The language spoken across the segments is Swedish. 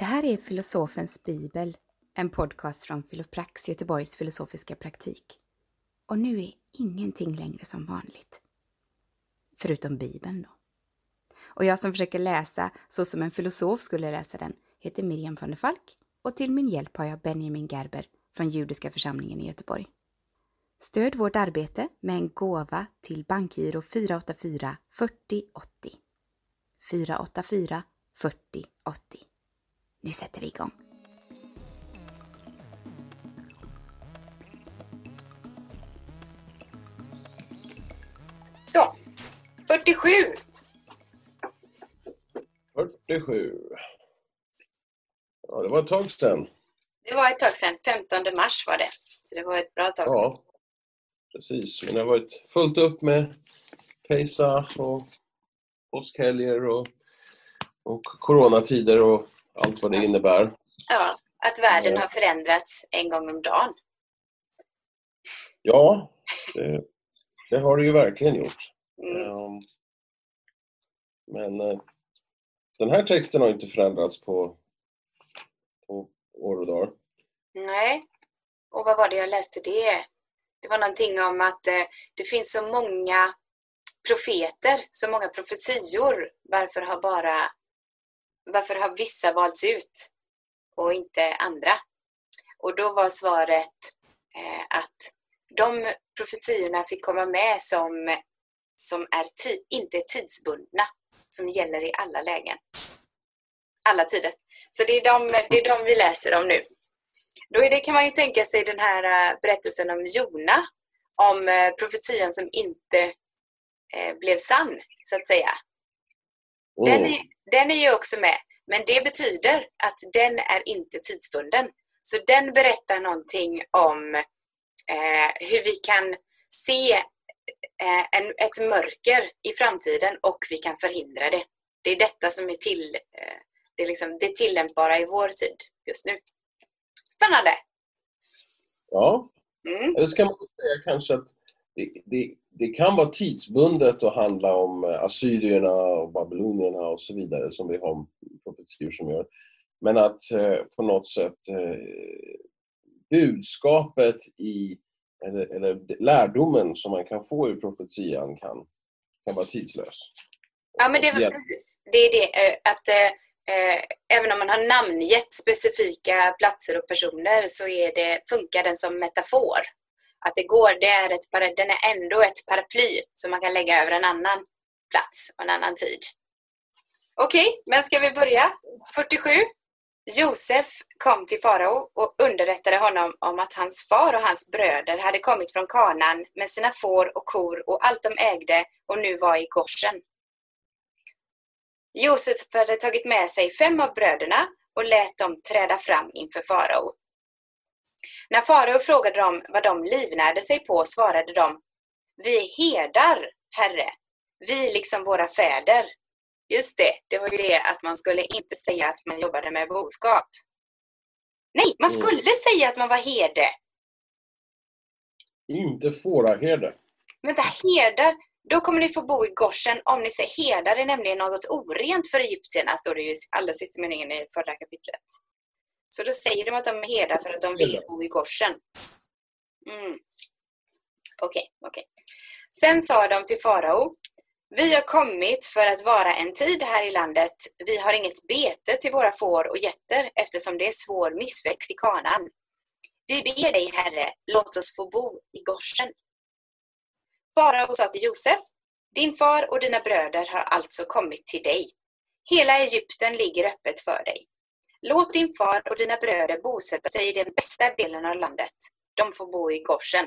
Det här är Filosofens bibel, en podcast från Filoprax, Göteborgs filosofiska praktik. Och nu är ingenting längre som vanligt. Förutom bibeln då. Och jag som försöker läsa så som en filosof skulle läsa den heter Miriam von der Falk och till min hjälp har jag Benjamin Gerber från Judiska församlingen i Göteborg. Stöd vårt arbete med en gåva till bankgiro 484 40 80. 484 40 80. Nu sätter vi igång. Så, 47. 47. Ja, det var ett tag sedan. Det var ett tag sedan. 15 mars var det. Så det var ett bra tag sedan. Ja, precis. Men det har varit fullt upp med Pesach och påskhelger och, och coronatider och allt vad det innebär. Ja, att världen har förändrats en gång om dagen. Ja, det, det har det ju verkligen gjort. Mm. Ehm, Men eh, den här texten har inte förändrats på, på år och dagar. Nej. Och vad var det jag läste det? Det var någonting om att eh, det finns så många profeter, så många profetior. Varför har bara varför har vissa valts ut och inte andra? Och då var svaret eh, att de profetiorna fick komma med som, som är ti- inte är tidsbundna, som gäller i alla lägen. Alla tider. Så det är de, det är de vi läser om nu. Då är det, kan man ju tänka sig den här eh, berättelsen om Jona, om eh, profetian som inte blev sann, så att säga. Den är, den är ju också med, men det betyder att den är inte tidsbunden. Så den berättar någonting om eh, hur vi kan se eh, en, ett mörker i framtiden och vi kan förhindra det. Det är detta som är, till, eh, det är liksom det tillämpbara i vår tid just nu. Spännande! Ja, Mm. eller ska man säga kanske att det, det, det kan vara tidsbundet att handla om eh, assyrierna och babylonierna och så vidare som vi har profetior som gör. Men att eh, på något sätt eh, budskapet i, eller, eller lärdomen som man kan få ur profetian kan, kan vara tidslös. Ja, men det, Ja. precis. det är det att eh, även om man har namngett specifika platser och personer så är det, funkar den som metafor. Att det går, det är ett, den är ändå ett paraply som man kan lägga över en annan plats och en annan tid. Okej, men ska vi börja? 47. Josef kom till farao och underrättade honom om att hans far och hans bröder hade kommit från Kanaan med sina får och kor och allt de ägde och nu var i Goshen. Josef hade tagit med sig fem av bröderna och lät dem träda fram inför farao. När farao frågade dem vad de livnärde sig på svarade de Vi är herdar, herre, vi liksom våra fäder. Just det, det var ju det att man skulle inte säga att man jobbade med boskap. Nej, man Mm. skulle säga att man var herde. Inte fåraherde. Vänta, herdar, då kommer ni få bo i Goshen om ni säger herdar är nämligen något orent för egyptierna, står det ju allra sista meningen i förra kapitlet. Så då säger de att de är herdar för att de vill bo i Goshen. Mm. Okej, okej. Sen sa de till farao, vi har kommit för att vara en tid här i landet. Vi har inget bete till våra får och getter eftersom det är svår missväxt i kanan. Vi ber dig, Herre, låt oss få bo i Goshen. Farao sa till Josef, din far och dina bröder har alltså kommit till dig. Hela Egypten ligger öppet för dig. Låt din far och dina bröder bosätta sig i den bästa delen av landet. De får bo i Goshen.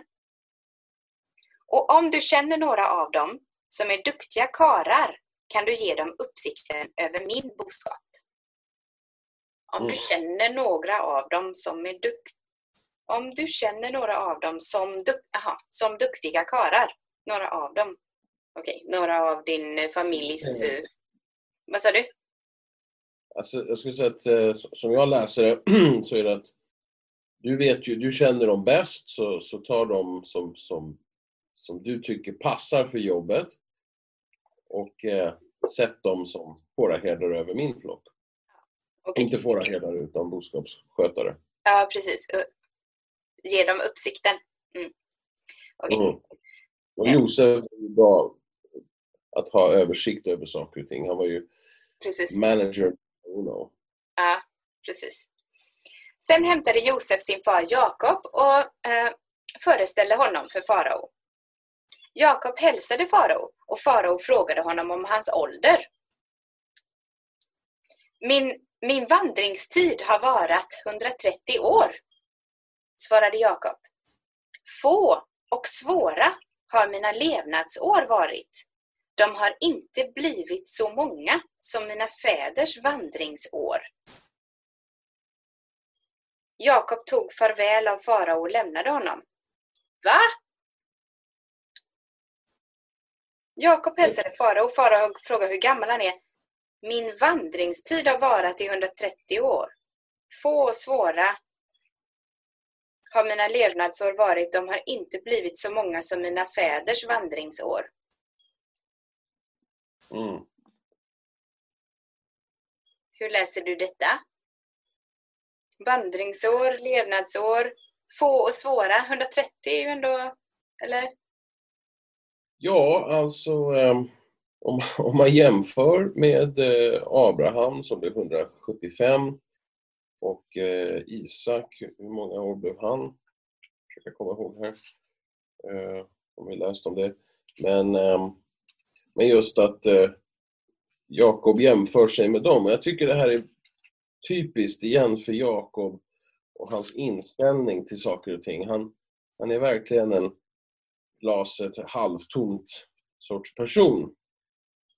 Och om du känner några av dem som är duktiga karar kan du ge dem uppsikten över min boskap. Om du Mm. känner några av dem som är dukt om du känner några av dem som, duk aha, som duktiga karar, några av dem. Okej, några av din familjs... Mm. eh, Vad sa du? Alltså, jag skulle säga att eh, som jag läser det så är det att du vet ju, du känner dem bäst så, så tar de som, som, som du tycker passar för jobbet och eh, sätt dem som fåraherdar över min flock. Okej. Inte fåraherdare utan boskapsskötare. Ja, precis. Ge dem uppsikten. Mm. Okej. Mm. Och Josef var bra att ha översikt över saker och ting. Han var ju Precis. manager. Ja, precis. Sen hämtade Josef sin far Jakob och eh, föreställde honom för farao. Jakob hälsade farao och farao frågade honom om hans ålder. Min, min vandringstid har varat 130 år, svarade Jakob. Få och svåra har mina levnadsår varit. De har inte blivit så många som mina fäders vandringsår. Jakob tog farväl av farao och lämnade honom. Va? Jakob hälsade farao och farao frågade hur gammal han är. Min vandringstid har varat i 130 år. Få och svåra har mina levnadsår varit. De har inte blivit så många som mina fäders vandringsår. Mm. Hur läser du detta? Vandringsår, levnadsår, få och svåra. 130 är ju ändå, eller? Ja, alltså ehm, om, om man jämför med eh, Abraham som blev 175 och eh, Isak, hur många år blev han? Försöka komma ihåg här. Eh, om vi läst om det. Men, ehm, men just att eh, Jakob jämför sig med dem. Och Jag tycker det här är typiskt igen för Jakob och hans inställning till saker och ting. Han, han är verkligen en glaset halvtomt sorts person.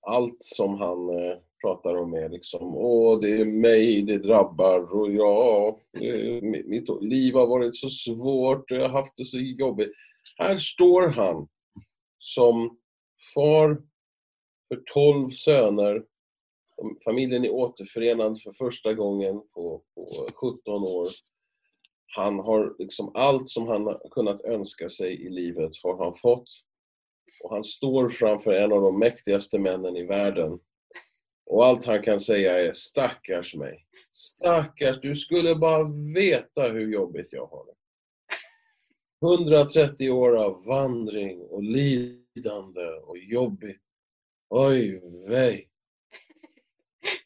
Allt som han eh, pratar om är liksom, åh det är mig det drabbar och ja, eh, mitt, mitt liv har varit så svårt och jag har haft det så jobbigt. Här står han som far för tolv söner. Familjen är återförenad för första gången på, på 17 år. Han har liksom allt som han har kunnat önska sig i livet har han fått. Och han står framför en av de mäktigaste männen i världen. Och allt han kan säga är stackars mig. Stackars, du skulle bara veta hur jobbigt jag har det. 130 år av vandring och lidande och jobbigt. Oj vej.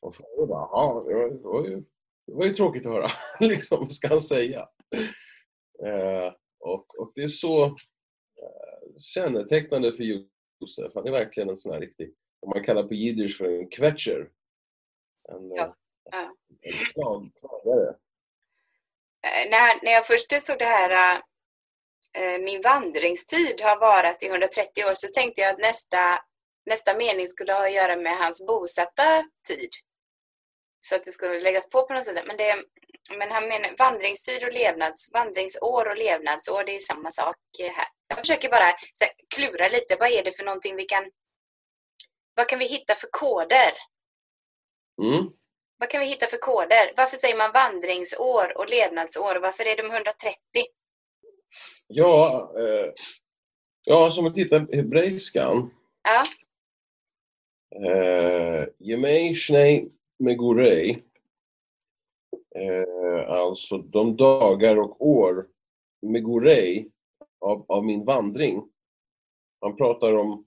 Och jag bara, "Ja, det var, det var ju det var ju tråkigt att höra, liksom, vad ska han säga? Eh, och, och det är så eh, kännetecknande för Josef. Han är verkligen en sån här riktig, vad man kallar på jiddisch för en quetscher. En, Ja, eh, ja. en klag- klagare. Eh, När, när jag först såg det här, eh, min vandringstid har varat i 130 år, så tänkte jag att nästa, nästa mening skulle ha att göra med hans bosatta tid. Så att det skulle läggas på på något sätt. Men, det, men han menar vandringstid och levnads, vandringsår och levnadsår, det är samma sak här. Jag försöker bara här, klura lite, vad är det för någonting vi kan, vad kan vi hitta för koder? Mm. Vad kan vi hitta för koder? Varför säger man vandringsår och levnadsår? Varför är de 130? Ja, eh, ja, som vi tittar på hebreiskan. Ja, Yemei Shnei Megurei. Eh, alltså de dagar och år, Megurei, av, av min vandring. Han pratar om,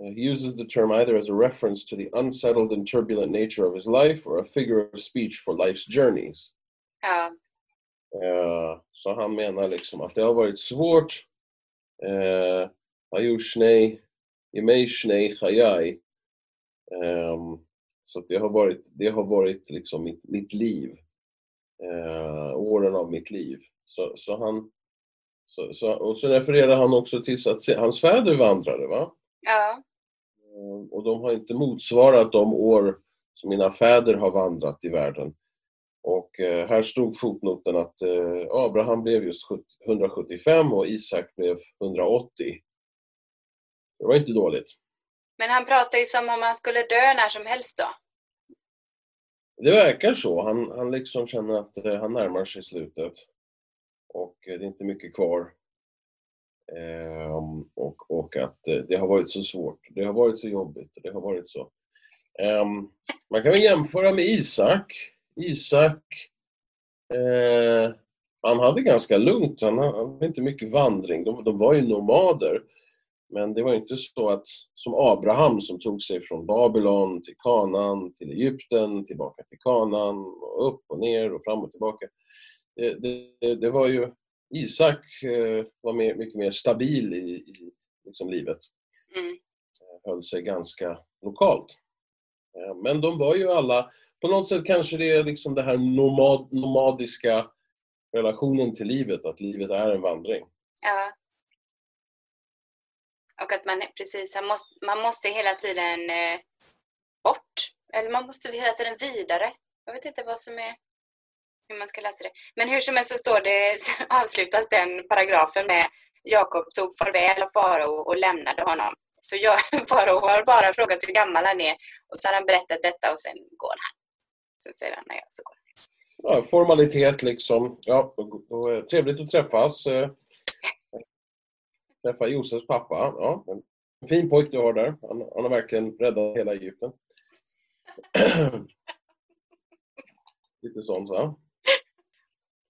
eh, he uses the term either as a reference to the unsettled and turbulent nature of his life or a figure of speech for life's journeys. ja, Eh, så han menar liksom att det har varit svårt. Eh, Ayushnei, Yemei Shnei Chayai. Ehm, så det har varit, det har varit liksom mitt, mitt liv. Eh, åren av mitt liv. Så, så han, så, så, och så refererar han också till att hans fäder vandrade. Va? ja, Eh, Och de har inte motsvarat de år som mina fäder har vandrat i världen. Och eh, här stod fotnoten att eh, Abraham blev just 70 175 och Isak blev 180. Det var inte dåligt. Men han pratar ju som om han skulle dö när som helst då. Det verkar så. Han, han liksom känner att eh, han närmar sig slutet. Och eh, det är inte mycket kvar. Um, och, och att eh, det har varit så svårt. Det har varit så jobbigt. Det har varit så. Um, man kan väl jämföra med Isak. Isak, uh, han hade ganska lugnt. Han hade inte mycket vandring. De, de var ju nomader. Men det var inte så att, som Abraham som tog sig från Babylon till Kanaan, till Egypten, tillbaka till Kanaan, och upp och ner och fram och tillbaka. Det, det, det var ju, Isak eh, var mer, mycket mer stabil i, i liksom livet. Mm. Höll sig ganska lokalt. Eh, Men de var ju alla, på något sätt kanske det är liksom det här nomad, nomadiska relationen till livet, att livet är en vandring. Ja. Och att man precis, man måste, man måste hela tiden eh, bort. Eller man måste hela tiden vidare. Jag vet inte vad som är, hur man ska läsa det. Men hur som helst så står det, så avslutas den paragrafen med Jakob tog farväl av farao och lämnade honom. Så farao har bara frågat hur gammal han är och så har han berättat detta och sen går han. Sen säger han nej, så går han. Ja, formalitet liksom. Ja, och, och, eh, trevligt att träffas. Eh, Träffa Josefs pappa. Ja, en fin pojk du har där. Han, han har verkligen räddat hela Egypten. Lite sånt va?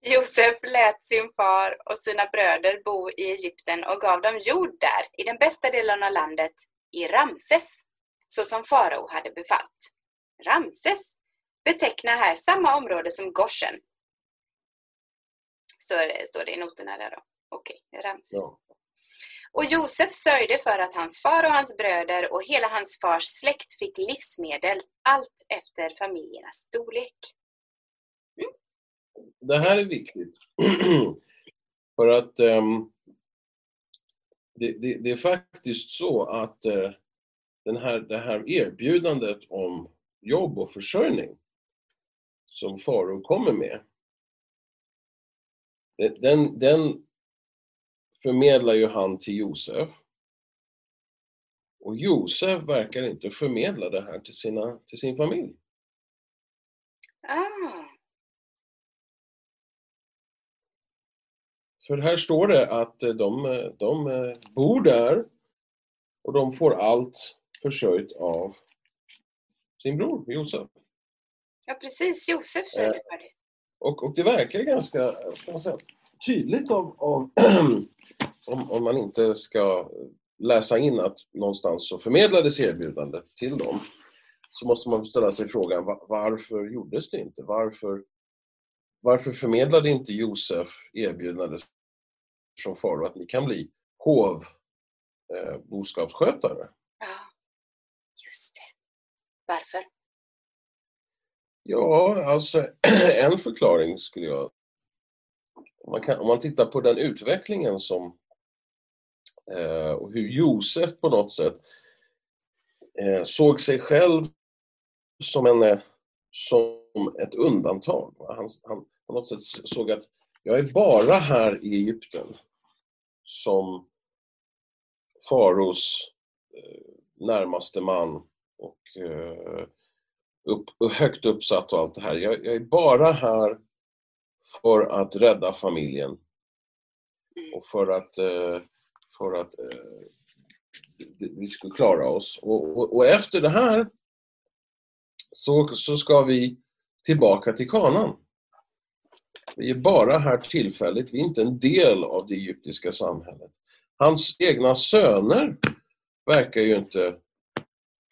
Josef lät sin far och sina bröder bo i Egypten och gav dem jord där, i den bästa delen av landet, i Ramses, så som farao hade befallt. Ramses betecknar här samma område som Goshen. Så står det i noterna där då. Okej, Ramses. Ja. Och Josef sörjde för att hans far och hans bröder och hela hans fars släkt fick livsmedel, allt efter familjernas storlek. Mm. Det här är viktigt. För att um, det, det, det är faktiskt så att uh, den här, det här erbjudandet om jobb och försörjning som Farao kommer med, den, den förmedlar ju han till Josef. Och Josef verkar inte förmedla det här till, sina, till sin familj. Ah, För här står det att eh, de, eh, de eh, bor där och de får allt försörjt av sin bror Josef. ja, precis. Josef sörjde för det. Och, och det verkar ganska kan man säga, tydligt av, av om, om man inte ska läsa in att någonstans så förmedlades erbjudandet till dem så måste man ställa sig frågan va- varför gjordes det inte? Varför, varför förmedlade inte Josef erbjudandet från farao att ni kan bli hov eh? Ja, just det. Varför? Ja, alltså en förklaring skulle jag... Om man, kan, om man tittar på den utvecklingen som... Eh, och hur Josef på något sätt eh, såg sig själv som, en, eh, som ett undantag. Han, han på något sätt såg att jag är bara här i Egypten som faraos eh, närmaste man och eh, upp, högt uppsatt och allt det här. Jag, jag är bara här för att rädda familjen Mm. och för att, eh, för att eh, vi- ska klara oss. Och, och, och efter det här så, så ska vi tillbaka till kanan. Vi är bara här tillfälligt, vi är inte en del av det egyptiska samhället. Hans egna söner verkar ju inte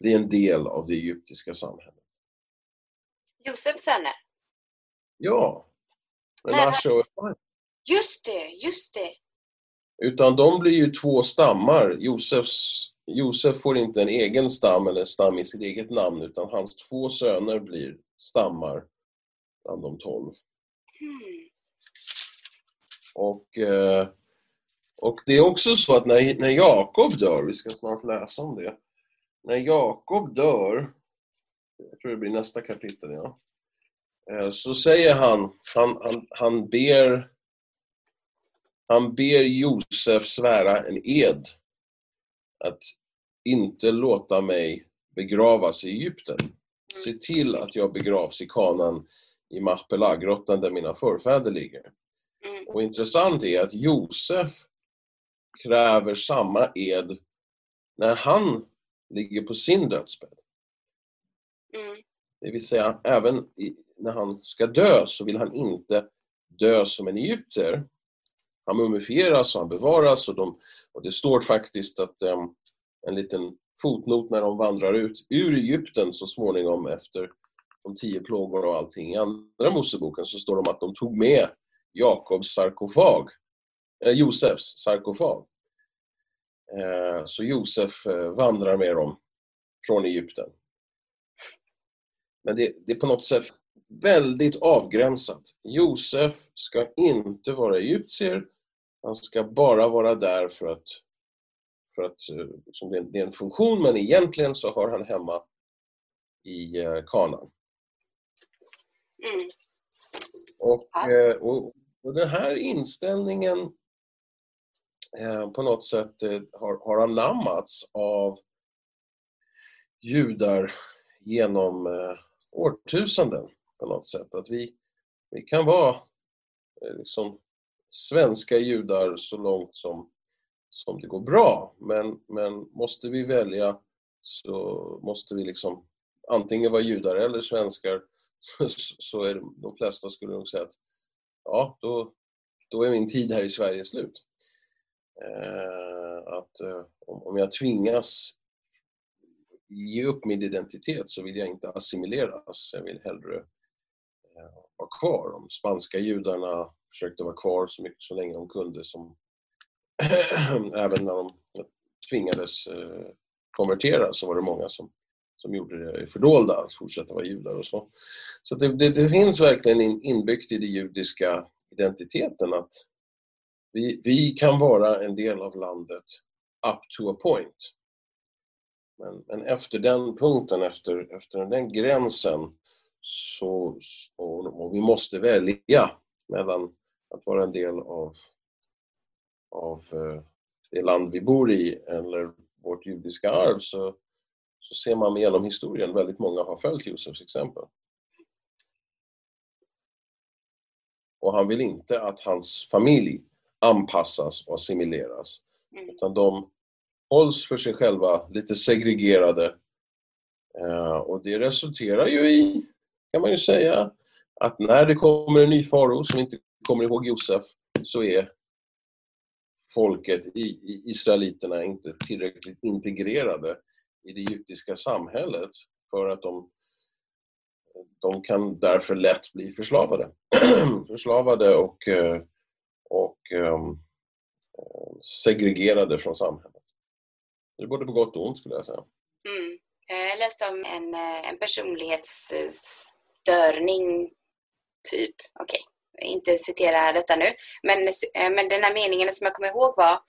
bli en del av det egyptiska samhället. Josefs söner. Ja. Men Asha och Efraim. Just det, just det. Utan de blir ju två stammar. Josefs, Josef får inte en egen stam eller stam i sitt eget namn utan hans två söner blir stammar bland de tolv. Hmm. Och, eh, och det är också så att när, när Jakob dör, vi ska snart läsa om det. När Jakob dör, jag tror det blir nästa kapitel, ja. Eh, Så säger han, han, han, han ber han ber Josef svära en ed att inte låta mig begravas i Egypten. Se till att jag begravs i kanan i Machpelah-grottan där mina förfäder ligger. Mm. Och intressant är att Josef kräver samma ed när han ligger på sin dödsbädd. Mm. Det vill säga även i, när han ska dö så vill han inte dö som en egypter. Han mumifieras och han bevaras och, de, och det står faktiskt att um, en liten fotnot när de vandrar ut ur Egypten så småningom efter de tio plågorna och allting. I Andra Moseboken så står det att de tog med Jakobs sarkofag, eh, Josefs sarkofag. Eh, så Josef eh, vandrar med dem från Egypten. Men det, det, är på något sätt väldigt avgränsat. Josef ska inte vara egyptier, han ska bara vara där för att, för att som det är en funktion, men egentligen så hör han hemma i Kanaan. Mm. Och, ja. och, och, den här inställningen eh, på något sätt eh, har, har anammats av judar genom eh, årtusenden på något sätt. Att vi, vi kan vara eh, liksom, svenska judar så långt som, som det går bra. Men, men måste vi välja så måste vi liksom antingen vara judar eller svenskar så är det, de flesta skulle nog säga att ja, då, då är min tid här i Sverige slut. Eh, att eh, om jag tvingas ge upp min identitet så vill jag inte assimileras. Jag vill hellre Eh, var kvar. De spanska judarna försökte vara kvar så, mycket, så länge de kunde som även när de tvingades eh, konvertera så var det många som som gjorde det fördolda, att fortsätta vara judar och så. Så det, det, det, finns verkligen inbyggt i den judiska identiteten att vi, vi kan vara en del av landet up to a point. Men, men efter den punkten, efter, efter den gränsen, så, och, vi måste välja mellan att vara en del av, av eh, det land vi bor i eller vårt judiska arv så så ser man genom historien väldigt många har följt Josefs exempel. Och han vill inte att hans familj anpassas och assimileras. Mm. Utan de hålls för sig själva, lite segregerade. Eh, och det resulterar ju i, kan man ju säga, att när det kommer en ny farao som inte kommer ihåg Josef så är folket, i, israeliterna, inte tillräckligt integrerade i det egyptiska samhället för att de, de kan därför lätt bli förslavade. förslavade och, eh, och um, segregerade från samhället. Det är både på gott och ont skulle jag säga. Mm. Eh, jag läste om en, en personlighets störning, typ. Okej, okay. inte citera detta nu. Men, eh, men den här meningen som jag kommer ihåg var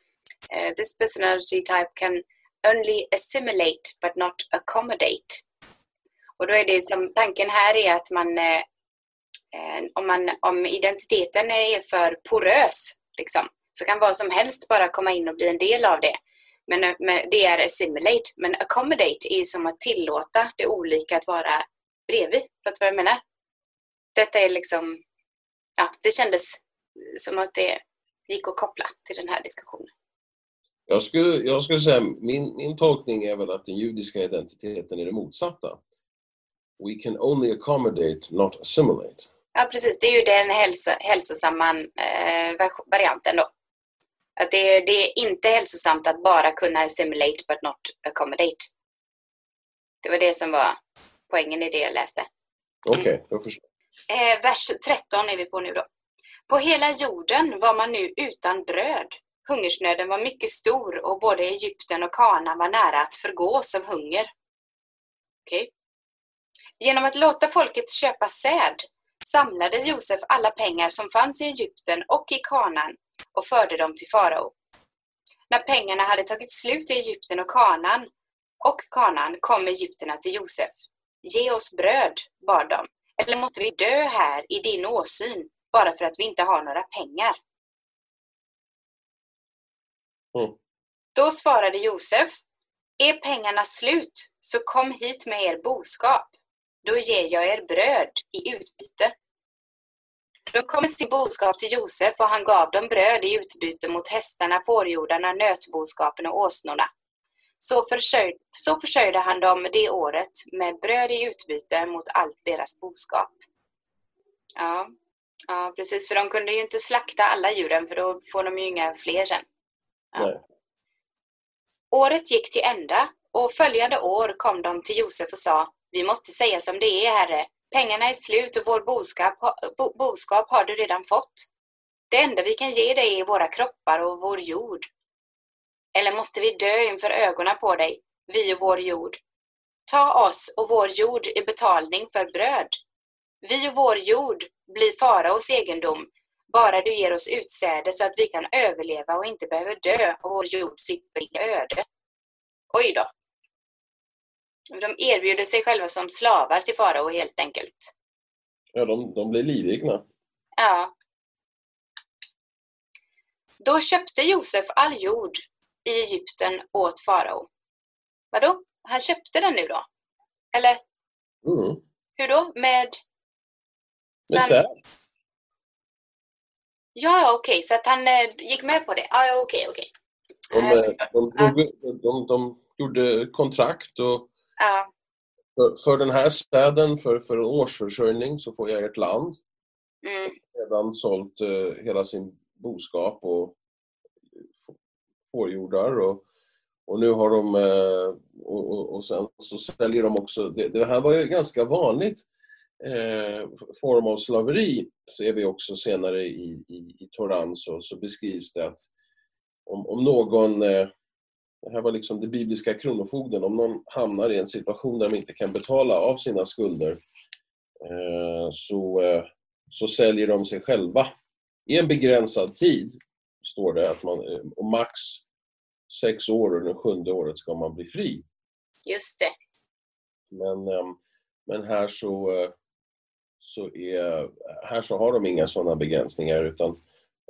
eh, This personality type can only assimilate but not accommodate. Och då är det som, tanken här är att man, eh, om, man om identiteten är för porös, liksom, så kan vad som helst bara komma in och bli en del av det. Men, men det är assimilate. Men accommodate är som att tillåta det olika att vara bredvid. Fattar du vad jag menar? Detta är liksom, ja, det kändes som att det gick att koppla till den här diskussionen. Jag skulle, jag skulle säga, min, min tolkning är väl att den judiska identiteten är det motsatta. We can only accommodate, not assimilate. Ja, precis. Det är ju den hälso, hälsosamma eh, varianten då. Att det, det är inte hälsosamt att bara kunna assimilate but not accommodate. Det var det som var poängen i det jag läste. Okej, okay, jag förstår. Eh, vers 13 är vi på nu då. På hela jorden var man nu utan bröd Hungersnöden var mycket stor och både Egypten och Kana var nära att förgås av hunger. Okay. Genom att låta folket köpa säd samlade Josef alla pengar som fanns i Egypten och i Kanaan och förde dem till farao. När pengarna hade tagit slut i Egypten och Kanaan och Kanaan kom egyptierna till Josef. Ge oss bröd, bad de, eller måste vi dö här i din åsyn bara för att vi inte har några pengar? Mm. Då svarade Josef, är pengarna slut så kom hit med er boskap. Då ger jag er bröd i utbyte. De kom med sin boskap till Josef och han gav dem bröd i utbyte mot hästarna, fårjordarna, nötboskapen och åsnorna. Så, försörj, så försörjde han dem det året med bröd i utbyte mot allt deras boskap. Ja. ja, precis. För de kunde ju inte slakta alla djuren för då får de ju inga fler sen. Ja. Året gick till ända och följande år kom de till Josef och sa Vi måste säga som det är, herre. Pengarna är slut och vår boskap, bo, boskap har du redan fått. Det enda vi kan ge dig är våra kroppar och vår jord. Eller måste vi dö inför ögonen på dig, vi och vår jord? Ta oss och vår jord i betalning för bröd. Vi och vår jord blir faraos egendom, bara du ger oss utsäde så att vi kan överleva och inte behöver dö och vår jord slipper öde. Oj då. De erbjuder sig själva som slavar till farao helt enkelt. Ja, de, de blir livegna. Ja. Då köpte Josef all jord i Egypten åt farao. Vadå? Han köpte den nu då? Eller Mm. hur då? Med... Med säd. Ja, ja, okej, så att han eh, gick med på det. Ja, ja, okej, okej. De, Eh, eh, de, de, de, de gjorde kontrakt och Ja, för, för den här städen, för, för en årsförsörjning, så får jag ert land. mm, Redan sålt eh, hela sin boskap och fårjordar och, och nu har de eh, och, och, och sen så säljer de också, det, det här var ju ganska vanligt eh, form av slaveri ser vi också senare i, i, i Toran så, så beskrivs det att om, om någon, eh, det här var liksom det bibliska kronofogden, om någon hamnar i en situation där de inte kan betala av sina skulder eh, så, eh, så säljer de sig själva i en begränsad tid, står det, att man, eh, och max sex år och det sjunde året ska man bli fri. just det. Men, ehm, men här så, eh, så är, här så har de inga sådana begränsningar utan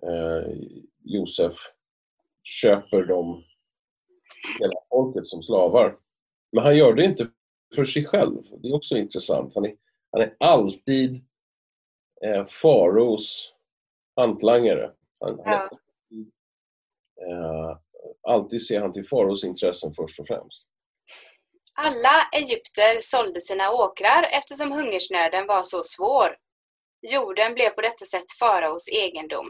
eh, Josef köper dem, hela folket som slavar. Men han gör det inte för sig själv. Det är också intressant. Han är, han är alltid eh, faraos hantlangare. Han, han är, eh, alltid ser han till faraos intressen först och främst. Alla egypter sålde sina åkrar eftersom hungersnöden var så svår. Jorden blev på detta sätt faraos egendom.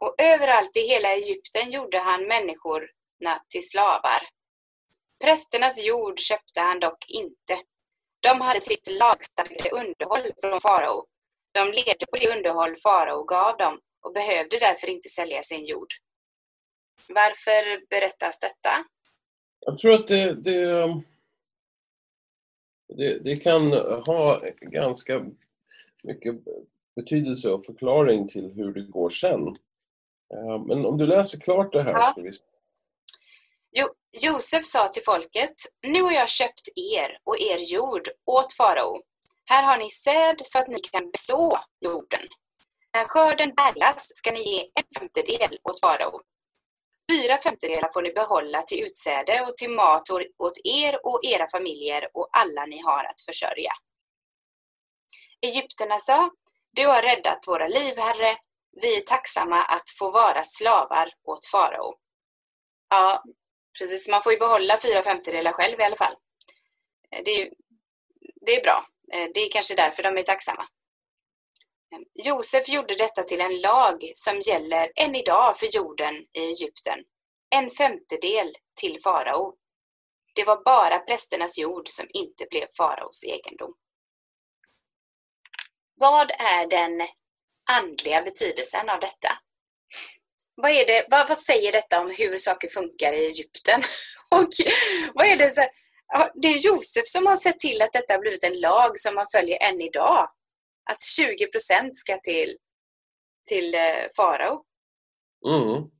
Och överallt i hela Egypten gjorde han människorna till slavar. Prästernas jord köpte han dock inte. De hade sitt lagstadgade underhåll från farao. De levde på det underhåll farao gav dem och behövde därför inte sälja sin jord. Varför berättas detta? Jag tror att det, det, det, det kan ha ganska mycket betydelse och förklaring till hur det går sen. Eh, Men om du läser klart det här Ja. ska vi Jo, Josef sa till folket, nu har jag köpt er och er jord åt farao. Här har ni säd så att ni kan beså jorden. När skörden bärgas ska ni ge en femtedel åt farao. Fyra femtedelar får ni behålla till utsäde och till mat åt er och era familjer och alla ni har att försörja. Egypterna sa, du har räddat våra liv, herre. Vi är tacksamma att få vara slavar åt farao. Ja, precis. Man får ju behålla fyra femtedelar själv i alla fall. Eh, det är, det är bra. Eh, det är kanske därför de är tacksamma. Josef gjorde detta till en lag som gäller än idag för jorden i Egypten. En femtedel till farao. Det var bara prästernas jord som inte blev faraos egendom. Vad är den andliga betydelsen av detta? Vad, är det, vad, vad säger detta om hur saker funkar i Egypten? Och vad är det, så, det är Josef som har sett till att detta har blivit en lag som man följer än idag. Att 20 procent ska till, till eh, farao. Mm.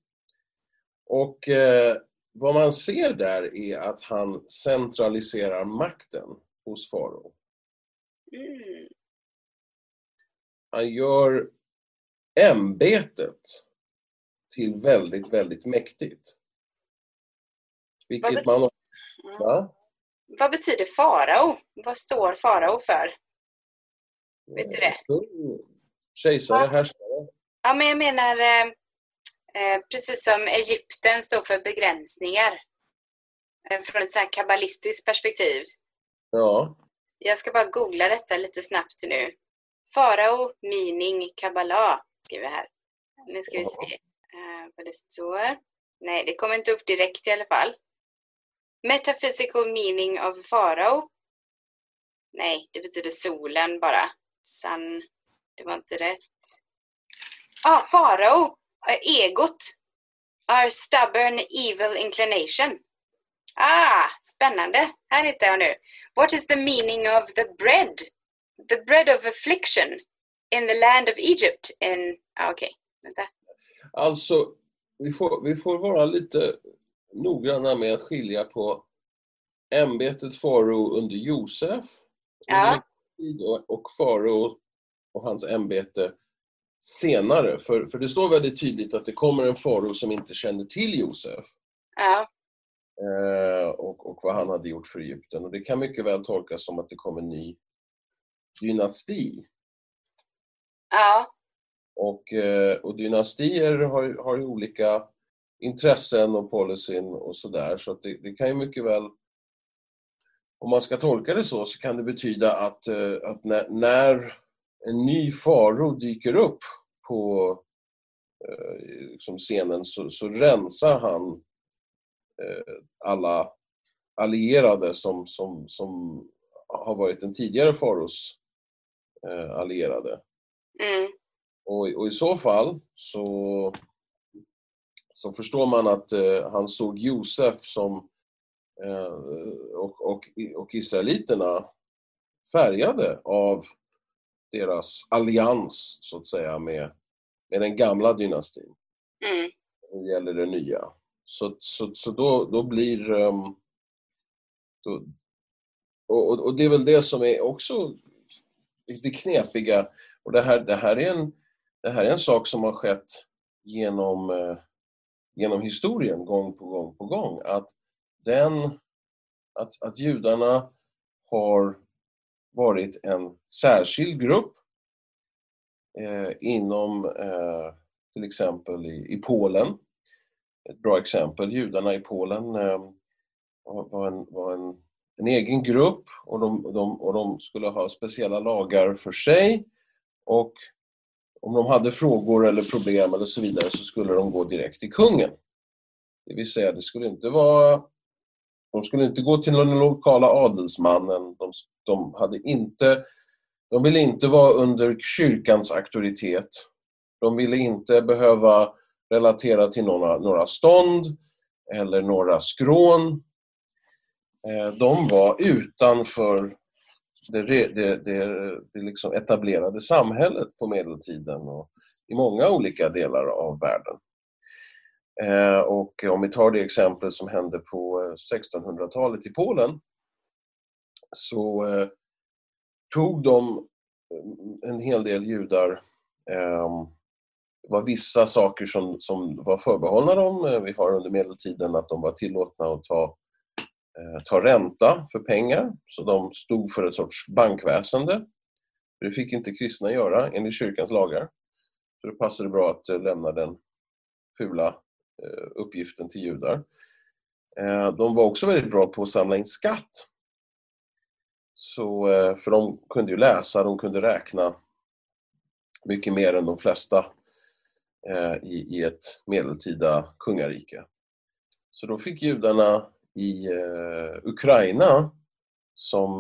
Och eh, vad man ser där är att han centraliserar makten hos farao. Mm. Han gör ämbetet till väldigt, väldigt mäktigt. Vilket bet- man... Mm. Va? Vad betyder farao? Vad står farao för? Vet du det? Kung, Kejsare, Ja. härskare. Ja, men jag menar eh, eh, precis som Egypten står för begränsningar. Eh, från ett så här kabbalistiskt perspektiv. Ja. Jag ska bara googla detta lite snabbt nu. Farao, meaning, kabbala, skriver här. Nu ska vi se uh, vad det står. Nej, det kommer inte upp direkt i alla fall. Metaphysical meaning of Farao. Nej, det betyder solen bara. Sun. Det var inte rätt. Ah, Farao, egot. Our stubborn evil inclination. Ah, spännande. Här hittar jag nu. What is the meaning of the bread? The bread of affliction in the land of Egypt in... Ah, Okej, okay. vänta. Alltså, vi får, vi får vara lite noggranna med att skilja på ämbetet farao under Josef ja. Och farao och hans ämbete senare. För, för det står väldigt tydligt att det kommer en farao som inte känner till Josef. Ja. Eh, och, och vad han hade gjort för Egypten. Och det kan mycket väl tolkas som att det kommer en ny dynasti. Ja. Och, eh, och dynastier har, har ju olika intressen och policyn och sådär. Så att det, det kan ju mycket väl om man ska tolka det så, så kan det betyda att, eh, att när, när en ny faro dyker upp på eh, liksom scenen så, så rensar han eh, alla allierade som, som, som har varit den tidigare faros allierade. Mm. Och, och, i så fall så, så förstår man att han såg Josef som och, och, och israeliterna färgade av deras allians, så att säga, med, med den gamla dynastin. Mm. Det gäller det nya. Så, så, så då, då blir... Um, då, och, och det är väl det som är också det knepiga. Och det här, det här, är, en, det här är en sak som har skett genom, eh, genom historien gång på gång på gång. Att den, att, att judarna har varit en särskild grupp eh, inom eh, till exempel i, i, Polen. Ett bra exempel, judarna i Polen eh, var, en, var en, en, egen grupp och de, de, och de skulle ha speciella lagar för sig och om de hade frågor eller problem eller så vidare så skulle de gå direkt till kungen. Det vill säga, det skulle inte vara de skulle inte gå till den lokala adelsmannen. De, de, hade inte, de ville inte vara under kyrkans auktoritet. De ville inte behöva relatera till några, några stånd eller några skrån. Eh, de var utanför det, det, det, det liksom etablerade samhället på medeltiden och i många olika delar av världen. Eh, och om vi tar det exempel som hände på eh, 1600-talet i Polen så eh, tog de en hel del judar ehm, det var vissa saker som, som var förbehållna dem. Vi har under medeltiden att de var tillåtna att ta, ta ränta för pengar. Så de stod för ett sorts bankväsende. Det fick inte kristna göra enligt kyrkans lagar. Så det passade bra att lämna den fula Eh, uppgiften till judar. Eh, de var också väldigt bra på att samla in skatt. Så, eh, för de kunde ju läsa, de kunde räkna mycket mer än de flesta i, ett medeltida kungarike. Så då fick judarna i Ukraina, som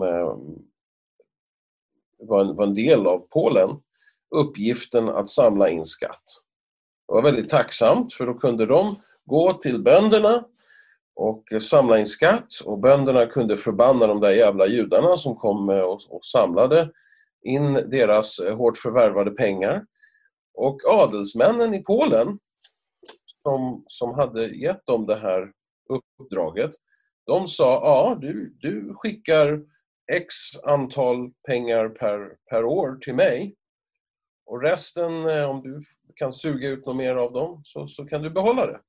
var en, var en del av Polen, uppgiften att samla in skatt. Det var väldigt tacksamt för då kunde de gå till bönderna och samla in skatt och bönderna kunde förbanna de där jävla judarna som kom eh, och, samlade in deras eh, hårt förvärvade pengar. Och adelsmännen i Polen som, som hade gett dem det här uppdraget, de sa ja, du, du skickar X antal pengar per, per år till mig och resten, eh, om du kan suga ut något mer av dem, så, så kan du behålla det.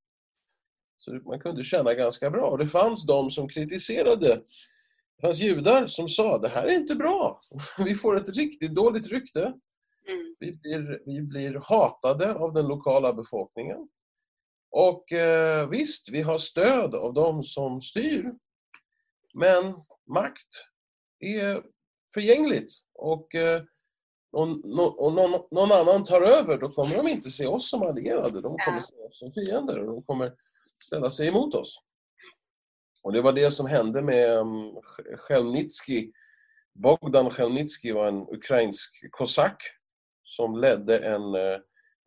Så man kunde tjäna ganska bra. Det fanns de som kritiserade. Det fanns judar som sa det här är inte bra. Vi får ett riktigt dåligt rykte. Mm. Vi, blir, vi blir hatade av den lokala befolkningen. Och eh, visst, vi har stöd av de som styr. Men makt är förgängligt. Och eh, och, och någon, någon, annan tar över, då kommer de inte se oss som allierade. De kommer se oss som fiender och de kommer ställa sig emot oss. Och det var det som hände med um, Chelnitsky. Bogdan Chelnitsky var en ukrainsk kosack som ledde en, eh,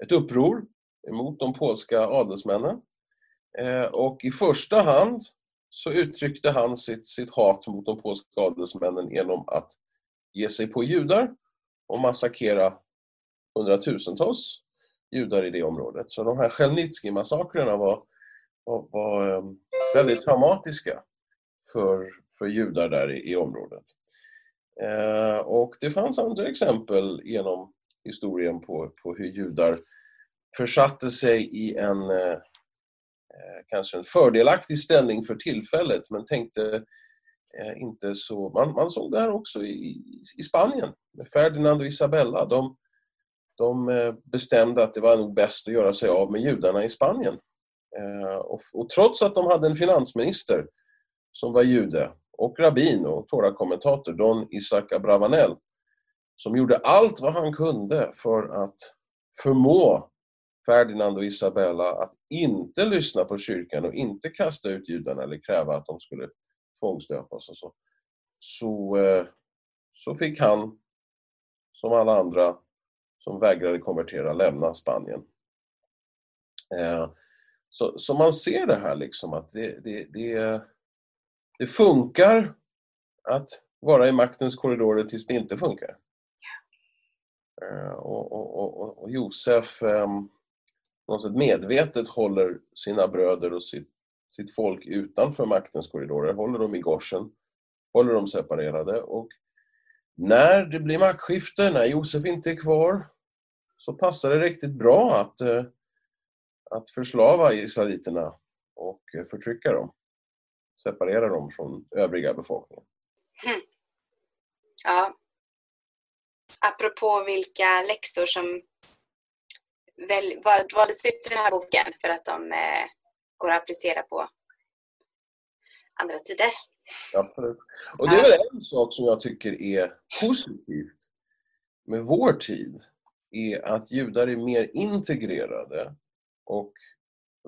ett uppror emot de polska adelsmännen. Eh, och i första hand så uttryckte han sitt, sitt hat mot de polska adelsmännen genom att ge sig på judar och massakrera hundratusentals judar i det området. Så de här Chelnitsky-massakrerna var, var, var ehm, väldigt traumatiska för, för judar där i, i området. Eh, och det fanns andra exempel genom historien på, på hur judar försatte sig i en eh, eh kanske en fördelaktig ställning för tillfället men tänkte Eh, inte så... Man, man såg det här också i, i Spanien med Ferdinand och Isabella. De, de eh, bestämde att det var nog bäst att göra sig av med judarna i Spanien. Eh, och, och, trots att de hade en finansminister som var jude och rabbin och Torah-kommentator, Don Isaac Abravanel, som gjorde allt vad han kunde för att förmå Ferdinand och Isabella att inte lyssna på kyrkan och inte kasta ut judarna eller kräva att de skulle tvångsdöpas och så. Så, eh, så fick han, som alla andra som vägrade konvertera, lämna Spanien. Eh, så, så man ser det här liksom att det, det, det, det funkar att vara i maktens korridorer tills det inte funkar. Eh, och, och, och, och Josef ehm, något medvetet håller sina bröder och sitt, sitt folk utanför maktens korridorer, håller dem i gorsen, håller dem separerade och när det blir maktskifte, när Josef inte är kvar, så passar det riktigt bra att, eh, att förslava israeliterna och eh, förtrycka dem. Separera dem från övriga befolkningen. Mm. Ja. Apropå vilka läxor som väl, valdes ut i den här boken för att de eh, går att applicera på andra tider. Absolut. Och det är väl en sak som jag tycker är positivt med vår tid är att judar är mer integrerade och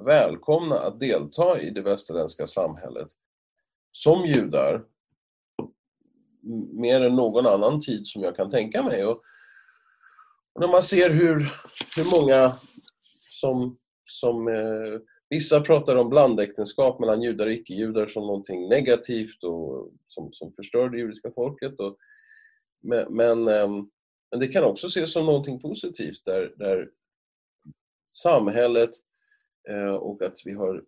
välkomna att delta i det västerländska samhället som judar mer än någon annan tid som jag kan tänka mig. Och och när man ser hur, hur många som, som eh, Vissa pratar om blandäktenskap mellan judar och icke-judar som någonting negativt och som, som förstör det judiska folket. Och, men, men, ehm, men, det kan också ses som någonting positivt där, där samhället eh, och att vi har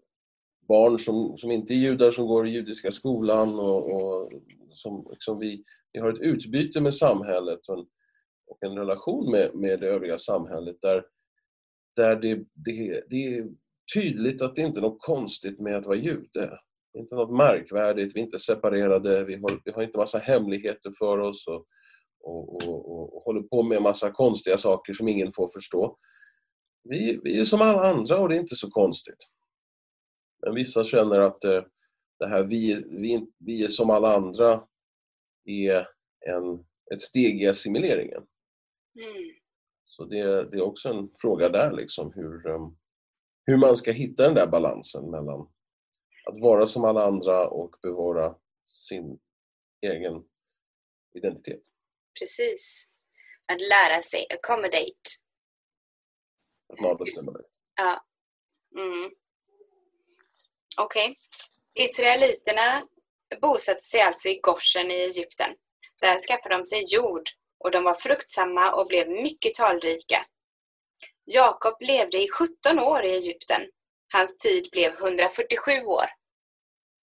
barn som, som inte är judar som går i judiska skolan och, och som liksom vi, vi har ett utbyte med samhället och en, och en relation med, med det övriga samhället där, där det, det, det tydligt att det inte är något konstigt med att vara jude. Det är inte något märkvärdigt, vi är inte separerade, vi har, vi har inte massa hemligheter för oss och, och, och, och håller på med massa konstiga saker som ingen får förstå. Vi, vi är som alla andra och det är inte så konstigt. Men vissa känner att eh, det här vi, vi, vi är som alla andra är en, ett steg i assimileringen. Mm. Så det, det, är också en fråga där, liksom, hur, um, hur man ska hitta den där balansen mellan att vara som alla andra och bevara sin egen identitet. Precis. Att lära sig accommodate. Att not assimilate. Ja. Mm. Okej. Okay. Israeliterna bosatte sig alltså i Goshen i Egypten. Där skaffade de sig jord och de var fruktsamma och blev mycket talrika. Jakob levde i 17 år i Egypten. Hans tid blev 147 år.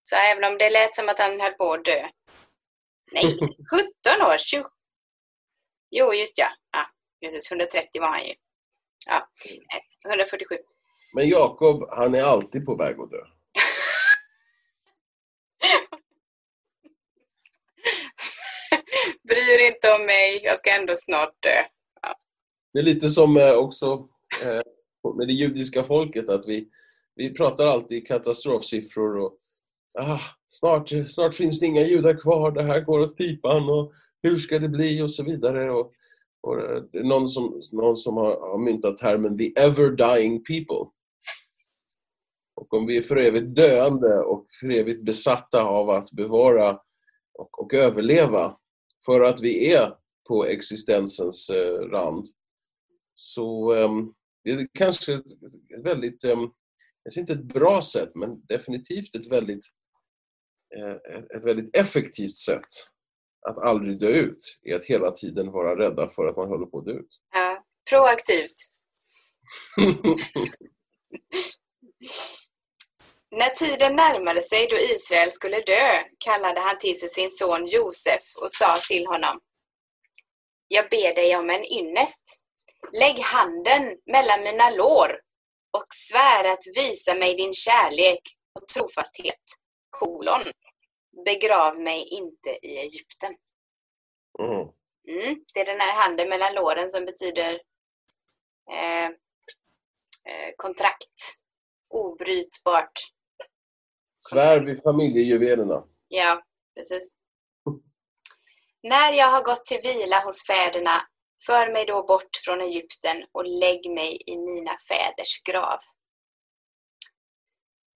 Så även om det lät som att han höll på att dö. Nej, 17 år! 20... Jo, just ja. ja precis, 130 var han ju. Ja, 147. Men Jakob, han är alltid på väg att dö. Bry er inte om mig, jag ska ändå snart dö. Det är lite som eh, också eh, med det judiska folket att vi, vi pratar alltid katastrofsiffror och ah, snart, snart finns det inga judar kvar, det här går åt pipan och hur ska det bli och så vidare. Och, Och eh, det är någon som, någon som har, har myntat termen the ever dying people. Och om vi är för evigt döende och för evigt besatta av att bevara och, och överleva för att vi är på existensens rand så eh, det är kanske ett väldigt, eh, kanske inte ett bra sätt men definitivt ett väldigt, eh, ett väldigt effektivt sätt att aldrig dö ut är att hela tiden vara rädda för att man håller på att dö ut. Ja, proaktivt. När tiden närmade sig då Israel skulle dö kallade han till sig sin son Josef och sa till honom Jag ber dig om en ynnest. Lägg handen mellan mina lår och svär att visa mig din kärlek och trofasthet. Kolon. Begrav mig inte i Egypten. Mm. Mm, det är den här handen mellan låren som betyder eh, eh, kontrakt. Obrytbart. Svär vid familjejuvelerna. Ja, precis. När jag har gått till vila hos fäderna, för mig då bort från Egypten och lägg mig i mina fäders grav.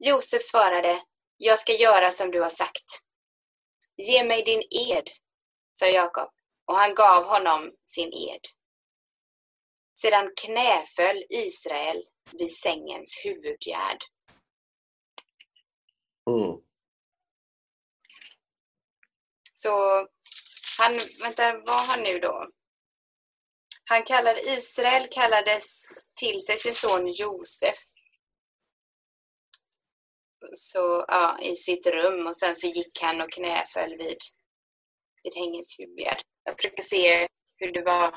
Josef svarade, jag ska göra som du har sagt. Ge mig din ed, sa Jakob, och han gav honom sin ed. Sedan knäföll Israel vid sängens huvudgärd. Mm. Så han, vänta, vad han nu då? Han kallade, Israel kallades till sig sin son Josef. Så, ja, i sitt rum och sen så gick han och knäföll vid, vid hängens huvud. Jag försöker se hur det var,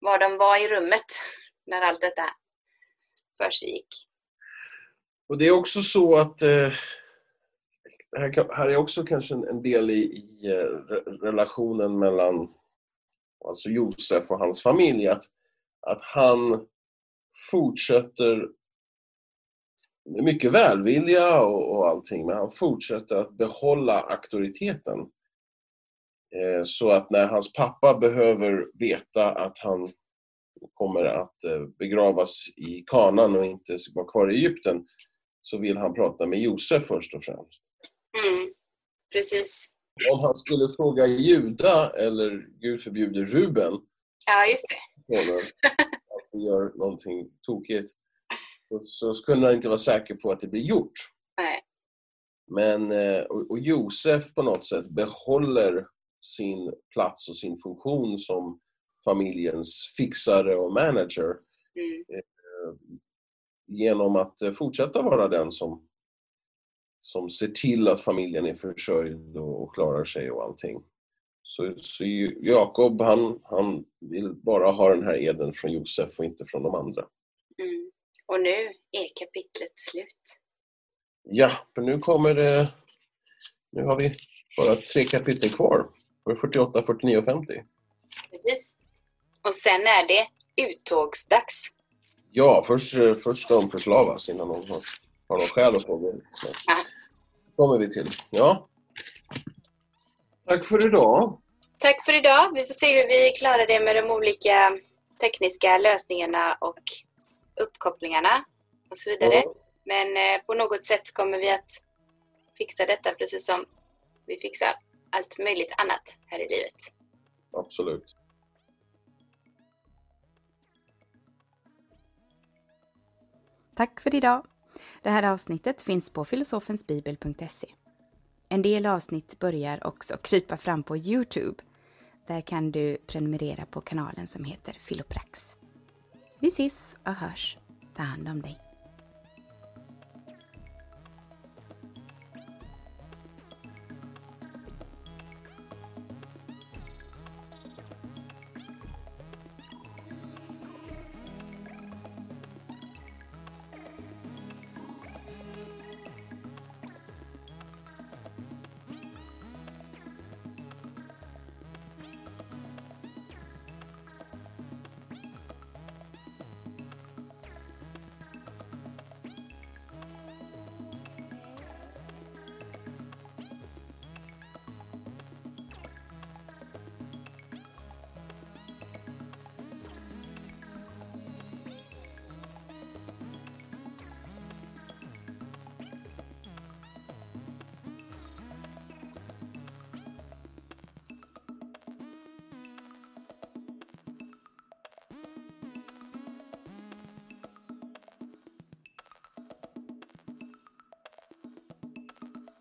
var de var i rummet när allt detta försiggick. Och det är också så att eh, här, här är också kanske en, en del i, i eh, relationen mellan alltså Josef och hans familj att, att han fortsätter med mycket välvilja och, och allting men han fortsätter att behålla auktoriteten. Eh, så att när hans pappa behöver veta att han kommer att eh, begravas i Kanan och inte vara kvar i Egypten så vill han prata med Josef först och främst. Mm, precis. Om han skulle fråga Juda eller Gud förbjuder Ruben Ja, just det. att vi gör någonting tokigt så, skulle han inte vara säker på att det blir gjort. Nej. Men, eh, och, Josef på något sätt behåller sin plats och sin funktion som familjens fixare och manager Mm, genom att eh, fortsätta vara den som, som ser till att familjen är försörjd och klarar sig och allting. Så, så Jakob han, han vill bara ha den här eden från Josef och inte från de andra. mm. Och nu är kapitlet slut. Ja, för nu kommer det... Nu har vi bara tre kapitel kvar. För 48, 49 och 50. Precis. Och sen är det uttågsdags. Ja, först, först de förslavas innan de har, har någon skäl att det. Så kommer vi till. Ja. Tack för idag. Tack för idag. Vi får se hur vi klarar det med de olika tekniska lösningarna och uppkopplingarna och så vidare. Ja. Men eh, på något sätt kommer vi att fixa detta precis som vi fixar allt möjligt annat här i livet. Absolut. Tack för idag! Det här avsnittet finns på filosofensbibel.se. En del avsnitt börjar också krypa fram på Youtube. Där kan du prenumerera på kanalen som heter Filoprax. Vi ses och hörs. Ta hand om dig.